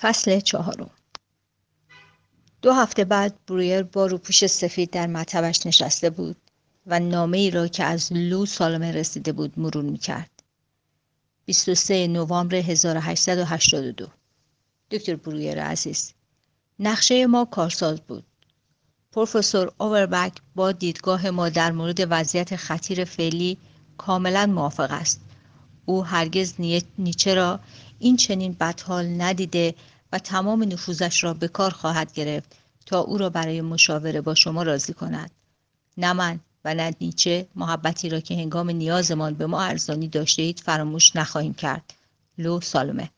فصل چهارم دو هفته بعد برویر با روپوش سفید در مطبش نشسته بود و نامه ای را که از لو سالمه رسیده بود مرور می کرد. 23 نوامبر 1882 دکتر برویر عزیز نقشه ما کارساز بود. پروفسور اووربک با دیدگاه ما در مورد وضعیت خطیر فعلی کاملا موافق است. او هرگز نیچه را این چنین بدحال ندیده و تمام نفوذش را به کار خواهد گرفت تا او را برای مشاوره با شما راضی کند. نه من و نه نیچه محبتی را که هنگام نیازمان به ما ارزانی داشته اید فراموش نخواهیم کرد. لو سالمه.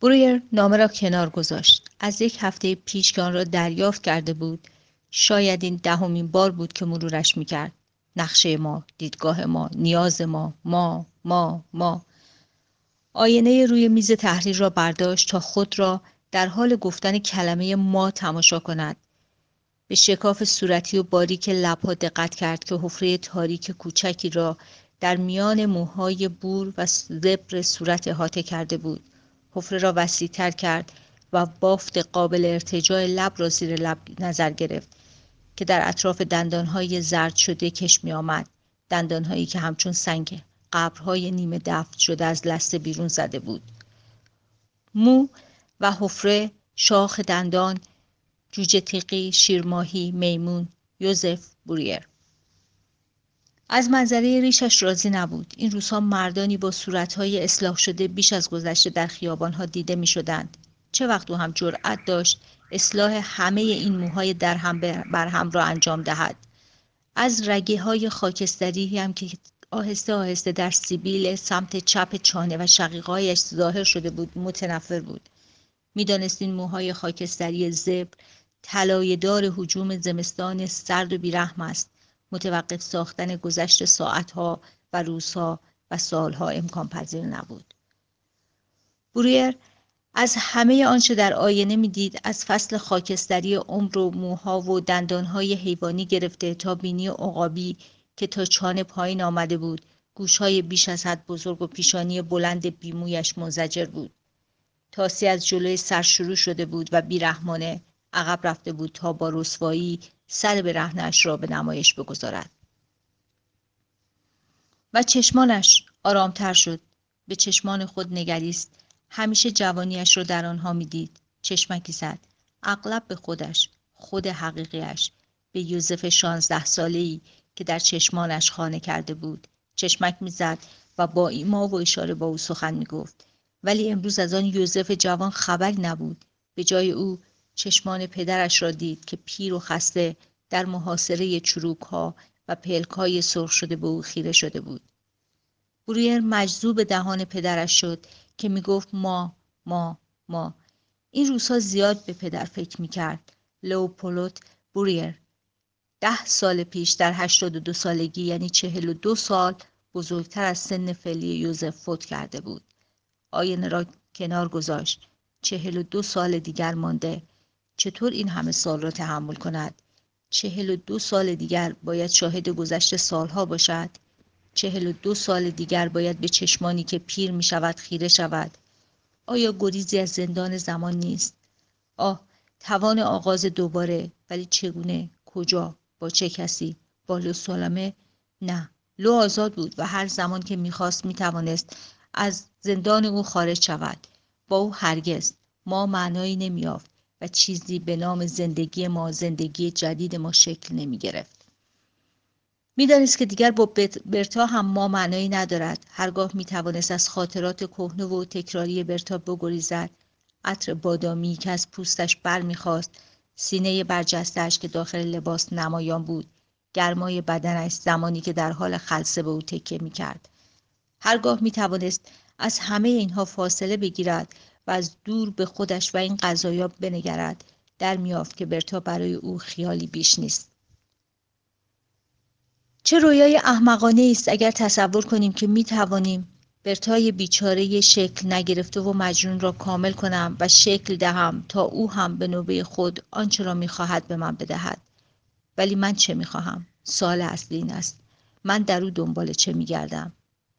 برویر نامه را کنار گذاشت. از یک هفته پیش که آن را دریافت کرده بود شاید این دهمین بار بود که مرورش می‌کرد. نقشه ما دیدگاه ما نیاز ما ما ما ما. آینه روی میز تحریر را برداشت تا خود را در حال گفتن کلمه ما تماشا کند. به شکاف صورتی و باریک لبها دقت کرد که حفره تاریک کوچکی را در میان موهای بور و زبر صورت احاطه کرده بود. حفره را وسیعتر کرد و بافت قابل ارتجاع لب را زیر لب نظر گرفت که در اطراف دندانهای زرد شده کش می آمد دندانهایی که همچون سنگ قبرهای نیمه دفت شده از لسته بیرون زده بود. مو و حفره شاخ دندان جوجه تیقی شیرماهی میمون یوزف بوریر. از منظره ریشش راضی نبود. این روزها مردانی با صورتهای اصلاح شده بیش از گذشته در خیابانها دیده می شدند. چه وقت او هم جرأت داشت اصلاح همه این موهای در هم بر هم را انجام دهد. از رگه های خاکستری هم که آهسته آهسته در سیبیل سمت چپ چانه و شقیقایش ظاهر شده بود متنفر بود. می‌دانست این موهای خاکستری زبر دار حجوم زمستان سرد و بیرحم است. متوقف ساختن گذشت ساعتها و روزها و سالها امکان پذیر نبود. برویر از همه آنچه در آینه می‌دید از فصل خاکستری عمر و موها و دندانهای حیوانی گرفته تا بینی عقابی که تا چانه پایین آمده بود. گوشهای بیش از حد بزرگ و پیشانی بلند بیمویش منزجر بود. تاسی از جلوی سر شروع شده بود و بیرحمانه عقب رفته بود تا با رسوایی سر به رهنش را به نمایش بگذارد. و چشمانش آرامتر شد. به چشمان خود نگریست. همیشه جوانیش را در آنها می‌دید. چشمکی زد. اغلب به خودش خود حقیقیش به یوزف شانزده ساله ای که در چشمانش خانه کرده بود. چشمک می‌زد و با ایما و اشاره با او سخن می‌گفت. ولی امروز از آن یوزف جوان خبری نبود. به جای او چشمان پدرش را دید که پیر و خسته در محاصره چروک ها و پلک های سرخ شده به او خیره شده بود. برویر مجذوب دهان پدرش شد که می‌گفت ما ما ما. این روزها زیاد به پدر فکر می‌کرد. لوپولوت بوریر ده سال پیش در هشتاد و دو سالگی یعنی چهل و دو سال بزرگتر از سن فعلی یوزف فوت کرده بود. آینه را کنار گذاشت. چهل و دو سال دیگر مانده. چطور این همه سال را تحمل کند؟ چهل و دو سال دیگر باید شاهد گذشت سالها باشد. چهل و دو سال دیگر باید به چشمانی که پیر می شود خیره شود. آیا گریزی از زندان زمان نیست؟ آه توان آغاز دوباره ولی چگونه؟ کجا؟ با چه کسی؟ با لو سالمه؟ نه. لو آزاد بود و هر زمان که می‌خواست می‌توانست از زندان او خارج شود. با او هرگز. ما معنایی نمیافت و چیزی به نام زندگی ما زندگی جدید ما شکل نمی گرفت. می‌دانست که دیگر با برتا هم ما معنایی ندارد. هرگاه می توانست از خاطرات کهنه و تکراری برتا بگریزد. عطر بادامی که از پوستش بر می‌خواست سینه برجستش که داخل لباس نمایان بود گرمای بدنش زمانی که در حال خلصه به او تکه می کرد. هرگاه می توانست از همه اینها فاصله بگیرد و از دور به خودش و این قضایا بنگرد در میافت که برتا برای او خیالی بیش نیست چه رویای احمقانه است اگر تصور کنیم که می توانیم برتای بیچاره شکل نگرفته و مجنون را کامل کنم و شکل دهم تا او هم به نوبه خود آنچه را می‌خواهد به من بدهد. ولی من چه می‌خواهم؟ سال اصلی این است. من در او دنبال چه میگردم؟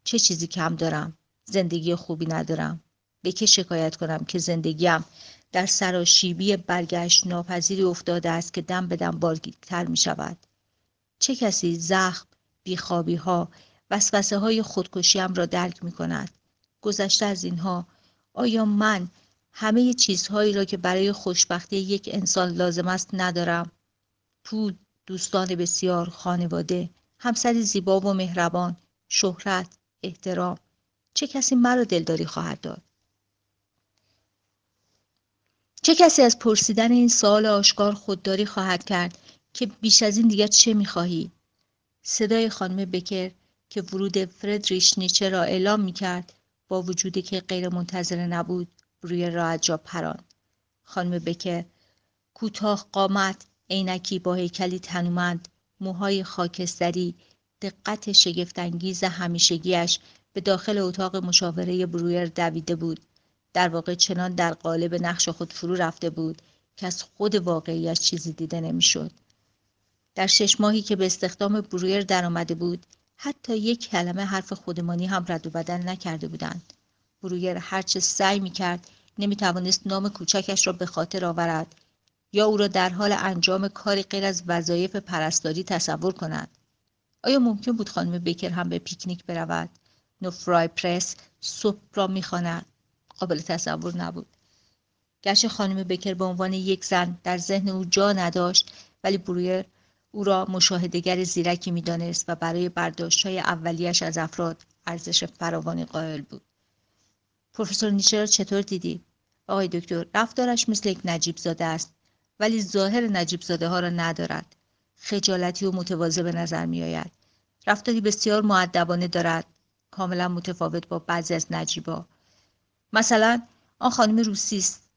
چه چیزی کم دارم؟ زندگی خوبی ندارم. به که شکایت کنم که زندگیم در سراشیبی برگشت ناپذیری افتاده است که دم به دم بارگیرتر می شود چه کسی زخم بیخوابی ها وسوسه های خودکشیم را درک می کند گذشته از اینها آیا من همه چیزهایی را که برای خوشبختی یک انسان لازم است ندارم؟ پول دوستان بسیار خانواده همسری زیبا و مهربان شهرت احترام. چه کسی مرا دلداری خواهد داد؟ چه کسی از پرسیدن این سوال آشکار خودداری خواهد کرد که بیش از این دیگر چه می‌خواهی؟ صدای خانم بکر که ورود فردریش نیچه را اعلام می‌کرد با وجودی که غیر منتظره نبود روی را جا پران خانم بکر کوتاه قامت عینکی با هیکلی تنومند موهای خاکستری دقت شگفتانگیز همیشگیش به داخل اتاق مشاوره برویر دویده بود. در واقع چنان در قالب نقش خود فرو رفته بود که از خود واقعیش چیزی دیده نمی‌شد. در شش ماهی که به استخدام برویر درآمده بود حتی یک کلمه حرف خودمانی هم رد و بدل نکرده بودند. برویر هرچه سعی می‌کرد نمی‌توانست نام کوچکش را به خاطر آورد یا او را در حال انجام کاری غیر از وظایف پرستاری تصور کند. آیا ممکن بود خانم بیکر هم به پیکنیک برود؟ نوفرای پرس صبح را می‌خواند. قابل تصور نبود. گرچه خانم بکر به عنوان یک زن در ذهن او جا نداشت ولی برویر او را مشاهدگر زیرکی می‌دانست و برای برداشت های اولیش از افراد ارزش فراوانی قائل بود. پروفسور نیچه را چطور دیدی؟ آقای دکتر رفتارش مثل یک نجیب زاده است ولی ظاهر نجیب زاده ها را ندارد. خجالتی و متواضع به نظر می آید رفتاری بسیار معدبانه دارد. کاملا متفاوت با بعضی از نجیبا مثلا آن خانم روسی است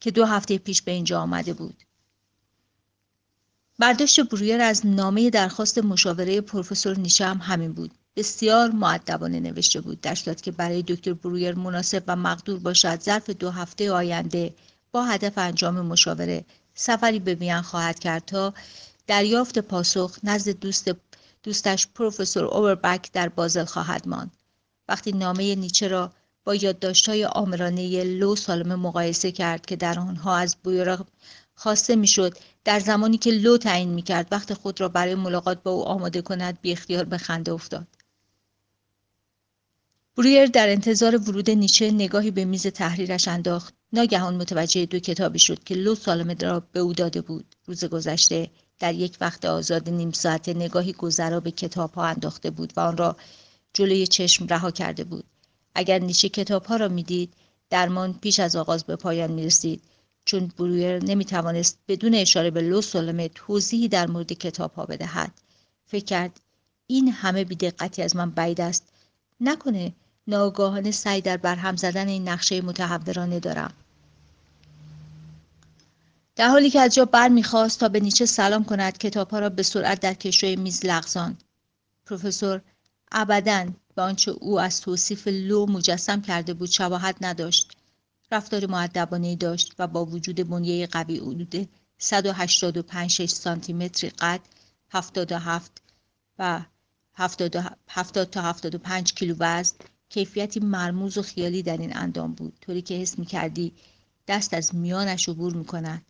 که دو هفته پیش به اینجا آمده بود. برداشت برویر از نامه درخواست مشاوره پروفسور نیشه هم همین بود. بسیار معدبانه نوشته بود. در صورت که برای دکتر برویر مناسب و مقدور باشد ظرف دو هفته آینده با هدف انجام مشاوره سفری به وین خواهد کرد تا دریافت پاسخ نزد دوست دوستش پروفسور اووربک در بازل خواهد ماند. وقتی نامه نیچه را با یادداشت‌های آمرانه لو سالمه مقایسه کرد که در آنها از خواسته می‌شد در زمانی که لو تعیین می‌کرد وقت خود را برای ملاقات با او آماده کند بی اختیار به خنده افتاد. برویر در انتظار ورود نیچه نگاهی به میز تحریرش انداخت. ناگهان متوجه دو کتابی شد که لو سالمه را به او داده بود. روز گذشته در یک وقت آزاد نیم ساعته نگاهی گذرا به کتاب ها انداخته بود و آن را جلوی چشم رها کرده بود. اگر نیچه کتاب ها را می‌دید درمان پیش از آغاز به پایان می رسید چون برویر نمی توانست بدون اشاره به لو سالمه توضیحی در مورد کتاب ها بدهد. فکر کرد این همه بیدقتی از من بعید است. نکنه ناگاهانه سعی در برهم زدن این نقشه متحورانه دارم. در حالی که از جا بر می‌خواست تا به نیچه سلام کند کتابها را به سرعت در کشوی میز لغزاند. پروفسور ابدا به آنچه او از توصیف لو مجسم کرده بود شباهت نداشت. رفتار معدبانه داشت و با وجود بنیه قوی حدود 185 سانتی متری قد 77 و 70 تا 75 کیلو وزن کیفیتی مرموز و خیالی در این اندام بود. طوری که حس می‌کردی دست از میانش عبور می‌کند.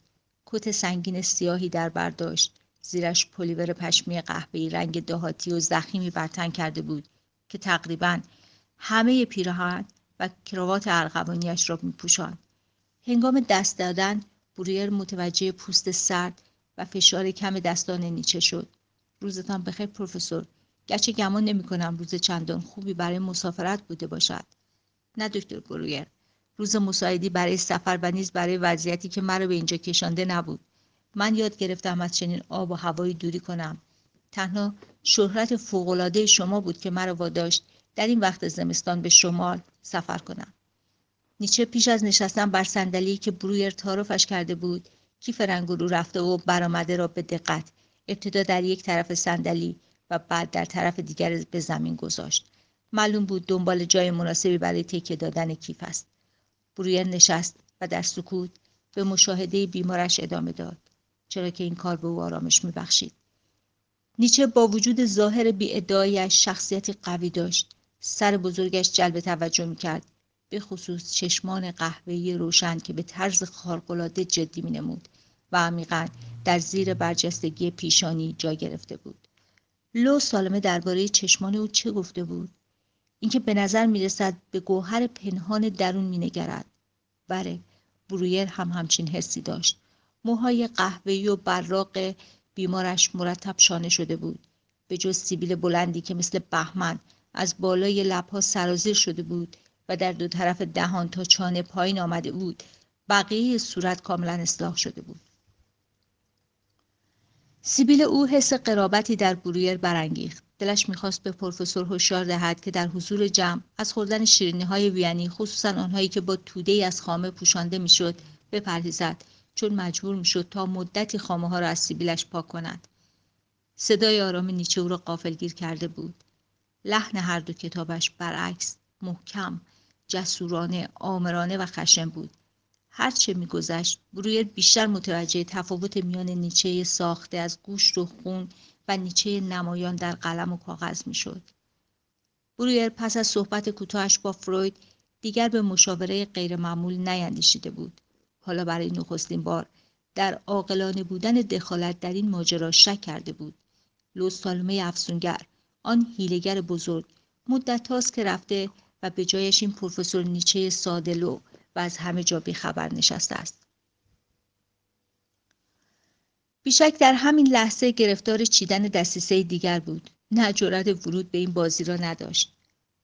کت سنگین سیاهی در برداشت زیرش پلیور پشمی قهوه‌ای رنگ دهاتی و زخیمی برتن کرده بود که تقریبا همه پیراهن و کراوات ارغوانیش را میپوشاند هنگام دست دادن برویر متوجه پوست سرد و فشار کم دستان نیچه شد. روزتان بخیر پروفسور. گرچه گمان نمی کنم روز چندان خوبی برای مسافرت بوده باشد. نه دکتر برویر. روز مساعدی برای سفر و نیز برای وضعیتی که مرا به اینجا کشانده نبود. من یاد گرفتم از چنین آب و هوایی دوری کنم. تنها شهرت فوقالعاده شما بود که مرا واداشت در این وقت زمستان به شمال سفر کنم. نیچه پیش از نشستن بر صندلی که برویر تعارفش کرده بود کیف رنگورو رفته و برآمده را به دقت ابتدا در یک طرف صندلی و بعد در طرف دیگر به زمین گذاشت. معلوم بود دنبال جای مناسبی برای تکیه دادن کیف است. برویر نشست و در سکوت به مشاهده بیمارش ادامه داد. چرا که این کار به او آرامش میبخشید. نیچه با وجود ظاهر بی شخصیتی قوی داشت. سر بزرگش جلب توجه می‌کرد. به خصوص چشمان قهوه‌ای روشن که به طرز خارق‌العاده جدی مینمود و عمیقا در زیر برجستگی پیشانی جا گرفته بود. لو سالمه درباره چشمان او چه گفته بود؟ اینکه به نظر می‌رسد به گوهر پنهان درون مینگرد. بله برویر هم همچین حسی داشت. موهای قهوه‌ای و براق بیمارش مرتب شانه شده بود. به جز سیبیل بلندی که مثل بهمن از بالای لبها سرازیر شده بود و در دو طرف دهان تا چانه پایین آمده بود. بقیه صورت کاملا اصلاح شده بود. سیبیل او حس قرابتی در برویر برانگیخت. دلش می‌خواست به پروفسور هشیار دهد که در حضور جمع از خوردن شیرینی های وینی خصوصا آنهایی که با توده از خامه پوشانده می‌شد بپرهیزد چون مجبور می‌شد تا مدتی خامه ها را از سیبیلش پاک کند. صدای آرام نیچه او را قافلگیر کرده بود. لحن هر دو کتابش برعکس محکم جسورانه آمرانه و خشن بود. هرچه میگذشت برویر بیشتر متوجه تفاوت میان نیچه ساخته از گوشت و خون و نیچه نمایان در قلم و کاغذ می‌شد. برویر پس از صحبت کوتاهش با فروید دیگر به مشاوره غیرمعمول نیندیشیده بود. حالا برای نخستین بار در عاقلانه بودن دخالت در این ماجرا شک کرده بود. لوستالمه افسونگر آن هیلگر بزرگ مدت هاست که رفته و به جایش این پروفسور نیچه سادلو و از همه جا بیخبر نشسته است. بیشک در همین لحظه گرفتار چیدن دستیسه دیگر بود. نه جرأت ورود به این بازی را نداشت.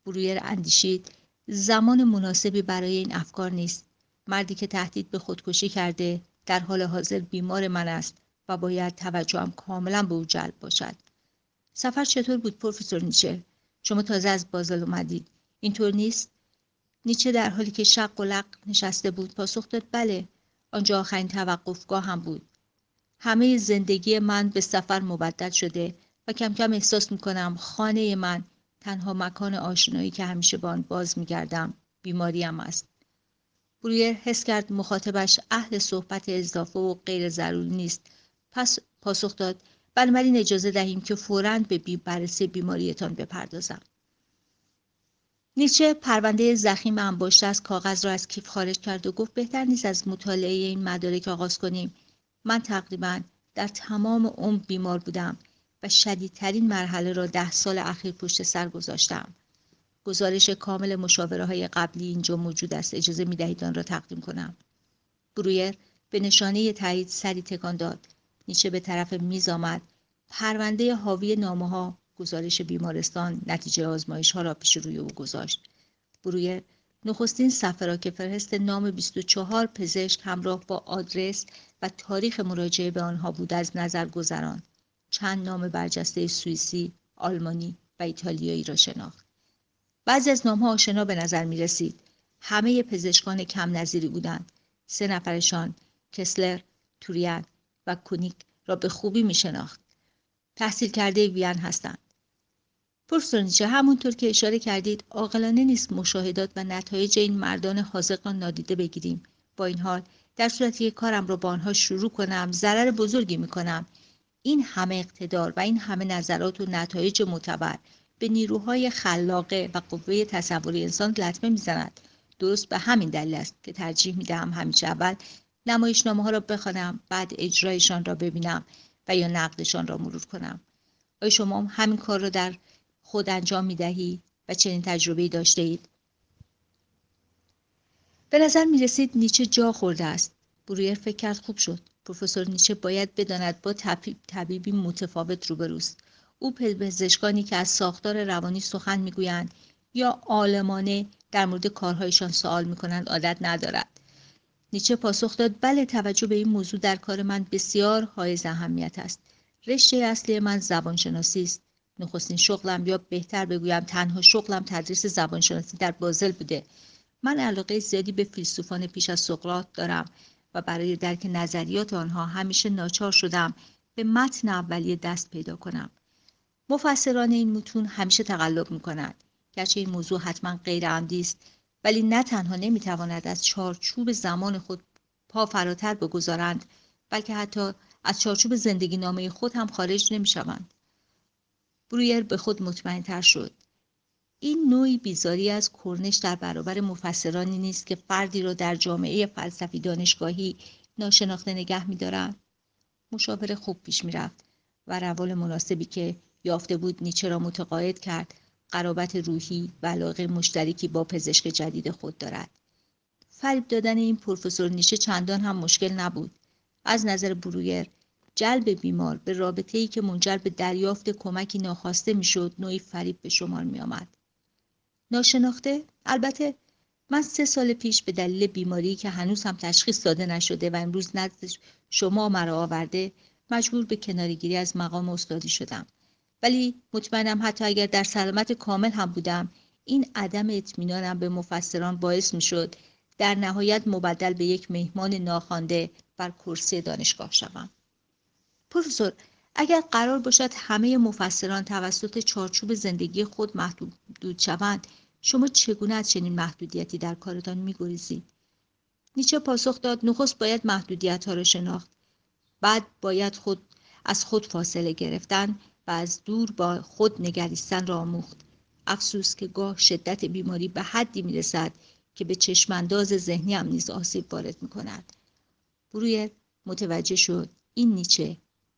برویر اندیشید زمان مناسبی برای این افکار نیست. مردی که تهدید به خودکشی کرده در حال حاضر بیمار من است و باید توجهم کاملا به او جلب باشد. سفر چطور بود پروفسور نیچه؟ شما تازه از بازل اومدید. اینطور نیست؟ نیچه در حالی که شق و لق نشسته بود پاسخ داد بله آنجا آخرین توقفگاه هم بود. همه زندگی من به سفر مبدل شده و کم کم احساس می‌کنم خانه من تنها مکان آشنایی که همیشه به آن باز میگردم بیماریم است. برویر حس کرد مخاطبش اهل صحبت اضافه و غیر ضروری نیست. پس پاسخ داد بنابراین اجازه دهیم که فوراً به بررسی بیماریتان بپردازم. نیچه پرونده زخیم انباشته از کاغذ را از کیف خارج کرد و گفت بهتر نیست از مطالعه این مدارک آغاز کنیم. من تقریبا در تمام عمر بیمار بودم و شدیدترین مرحله را ده سال اخیر پشت سر گذاشتم. گزارش کامل مشاوره های قبلی اینجا موجود است. اجازه می دهید آن را تقدیم کنم. برویر به نشانه تایید سری تکان داد. نیچه به طرف میز آمد. پرونده حاوی نامه ها گزارش بیمارستان نتیجه آزمایش ها را پیش روی او گذاشت. برویر نخستین صفحه را که فرست نام 24 پزشک همراه با آدرس و تاریخ مراجعه به آنها بود از نظر گذران چند نام برجسته سوئیسی آلمانی و ایتالیایی را شناخت. بعضی از نامها آشنا به نظر می رسید همه پزشکان کم نظیری بودند. سه نفرشان کسلر توریان و کونیک را به خوبی می شناخت. تحصیل کرده وین هستند. پروفسور نیچه همونطور که اشاره کردید عاقلانه نیست مشاهدات و نتایج این مردان حاضق را نادیده بگیریم. با این حال در صورتی که کارم را با آنها شروع کنم ضرر بزرگی می کنم. این همه اقتدار و این همه نظرات و نتایج معتبر به نیروهای خلاقه و قوه تصوری انسان لطمه می‌زند. درست به همین دلیل است که ترجیح می دهم همیشه اول نمایشنامه ها را بخوانم بعد اجرایشان را ببینم و یا نقدشان را مرور کنم آیا شما همین کار را در خود انجام می دهی و چنین تجربه داشته اید؟ به نظر می رسید نیچه جا خورده است. برویر فکر کرد خوب شد. پروفسور نیچه باید بداند با طبیبی متفاوت روبروست. او پزشکانی که از ساختار روانی سخن می‌گویند یا عالمانه در مورد کارهایشان سوال می‌کنند عادت ندارد نیچه پاسخ داد بله توجه به این موضوع در کار من بسیار حائز اهمیت است. رشته اصلی من زبانشناسی است. نخستین شغلم یا بهتر بگویم تنها شغلم تدریس زبانشناسی در بازل بوده. من علاقه زیادی به فیلسوفان پیش از سقراط دارم و برای درک نظریات آنها همیشه ناچار شدم به متن اولیه دست پیدا کنم. مفسران این متون همیشه تقلب می کند گرچه این موضوع حتما غیر است ولی نه تنها نمی‌تواند از چارچوب زمان خود پا فراتر بگذارند بلکه حتی از چارچوب زندگی نامه خود هم خارج نمی شوند. برویر به خود مطمئن تر شد. این نوعی بیزاری از کرنش در برابر مفسرانی نیست که فردی را در جامعه فلسفی دانشگاهی ناشناخته نگه می‌دارند مشاوره خوب پیش می‌رفت و روال مناسبی که یافته بود نیچه را متقاعد کرد قرابت روحی و علاقه مشترکی با پزشک جدید خود دارد. فریب دادن این پروفسور نیچه چندان هم مشکل نبود. از نظر برویر جلب بیمار به رابطه ای که منجر به دریافت کمکی ناخواسته می‌شد نوعی فریب به شمار می آمد. ناشناخته؟ البته من سه سال پیش به دلیل بیماری که هنوز هم تشخیص داده نشده و امروز نزد شما مرا آورده مجبور به کنارگیری از مقام استادی شدم. ولی مطمئنم حتی اگر در سلامت کامل هم بودم این عدم اطمینانم به مفسران باعث می شد در نهایت مبدل به یک مهمان ناخوانده بر کرسی دانشگاه شوم. پروفسور اگر قرار باشد همه مفسران توسط چارچوب زندگی خود محدود شوند شما چگونه از چنین محدودیتی در کارتان میگریزید؟ نیچه پاسخ داد نخست باید محدودیت ها را شناخت بعد باید خود از خود فاصله گرفتن و از دور با خود نگریستن را آموخت. افسوس که گاه شدت بیماری به حدی می‌رسد که به چشمانداز ذهنی هم نیز آسیب وارد می کند. برویر متوجه شد این نیچه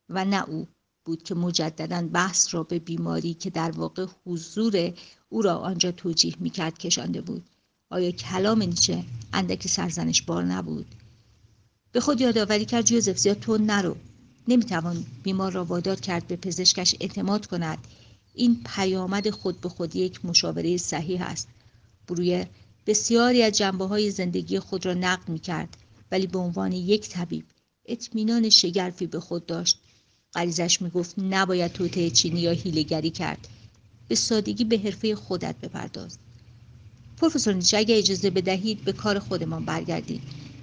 و نه او بود که مجددا بحث را به بیماری که در واقع حضور او را آنجا توجیه می‌کرد کشانده بود. آیا کلام نیچه اندکی سرزنش بار نبود؟ به خود یادآوری کرد جوزف زیاد تون نرو. نمی‌توان بیمار را وادار کرد به پزشکش اعتماد کند. این پیامد خود به خودی یک مشاوره صحیح است. برویر بسیاری از جنبه های زندگی خود را نقد می کرد ولی به عنوان یک طبیب اطمینان شگرفی به خود داشت. غریزش می‌گفت نباید توته چینی یا هیلگری کرد. به سادگی به حرفه خودت بپرداز. پروفسور نیچه اجازه بدهید به کار خودمان برگردید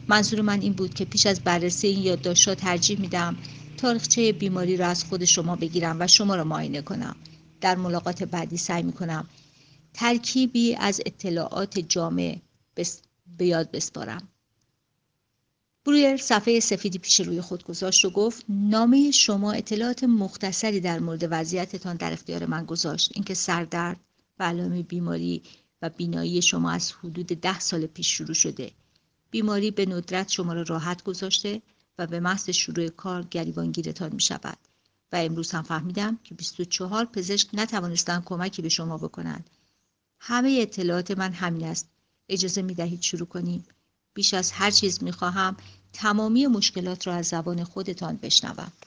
منظور من این بود که پیش از بررسی این یادداشتها ترجیح میدم تاریخچه بیماری را از خود شما بگیرم و شما را معاینه کنم. در ملاقات بعدی سعی می‌کنم ترکیبی از اطلاعات جامع به یاد بسپارم. برویر صفحه سفیدی پیش روی خود گذاشت و گفت نامه شما اطلاعات مختصری در مورد وضعیتتان در اختیار من گذاشت. اینکه سردرد و علائم بیماری و بینایی شما از حدود ده سال پیش شروع شده. بیماری به ندرت شما را راحت گذاشته و به محض شروع کار گریبانگیرتان می شود و امروز هم فهمیدم که 24 پزشک نتوانستند کمکی به شما بکنند. همه اطلاعات من همین است. اجازه می دهید شروع کنیم. بیش از هر چیز می خواهم تمامی مشکلات را از زبان خودتان بشنوم.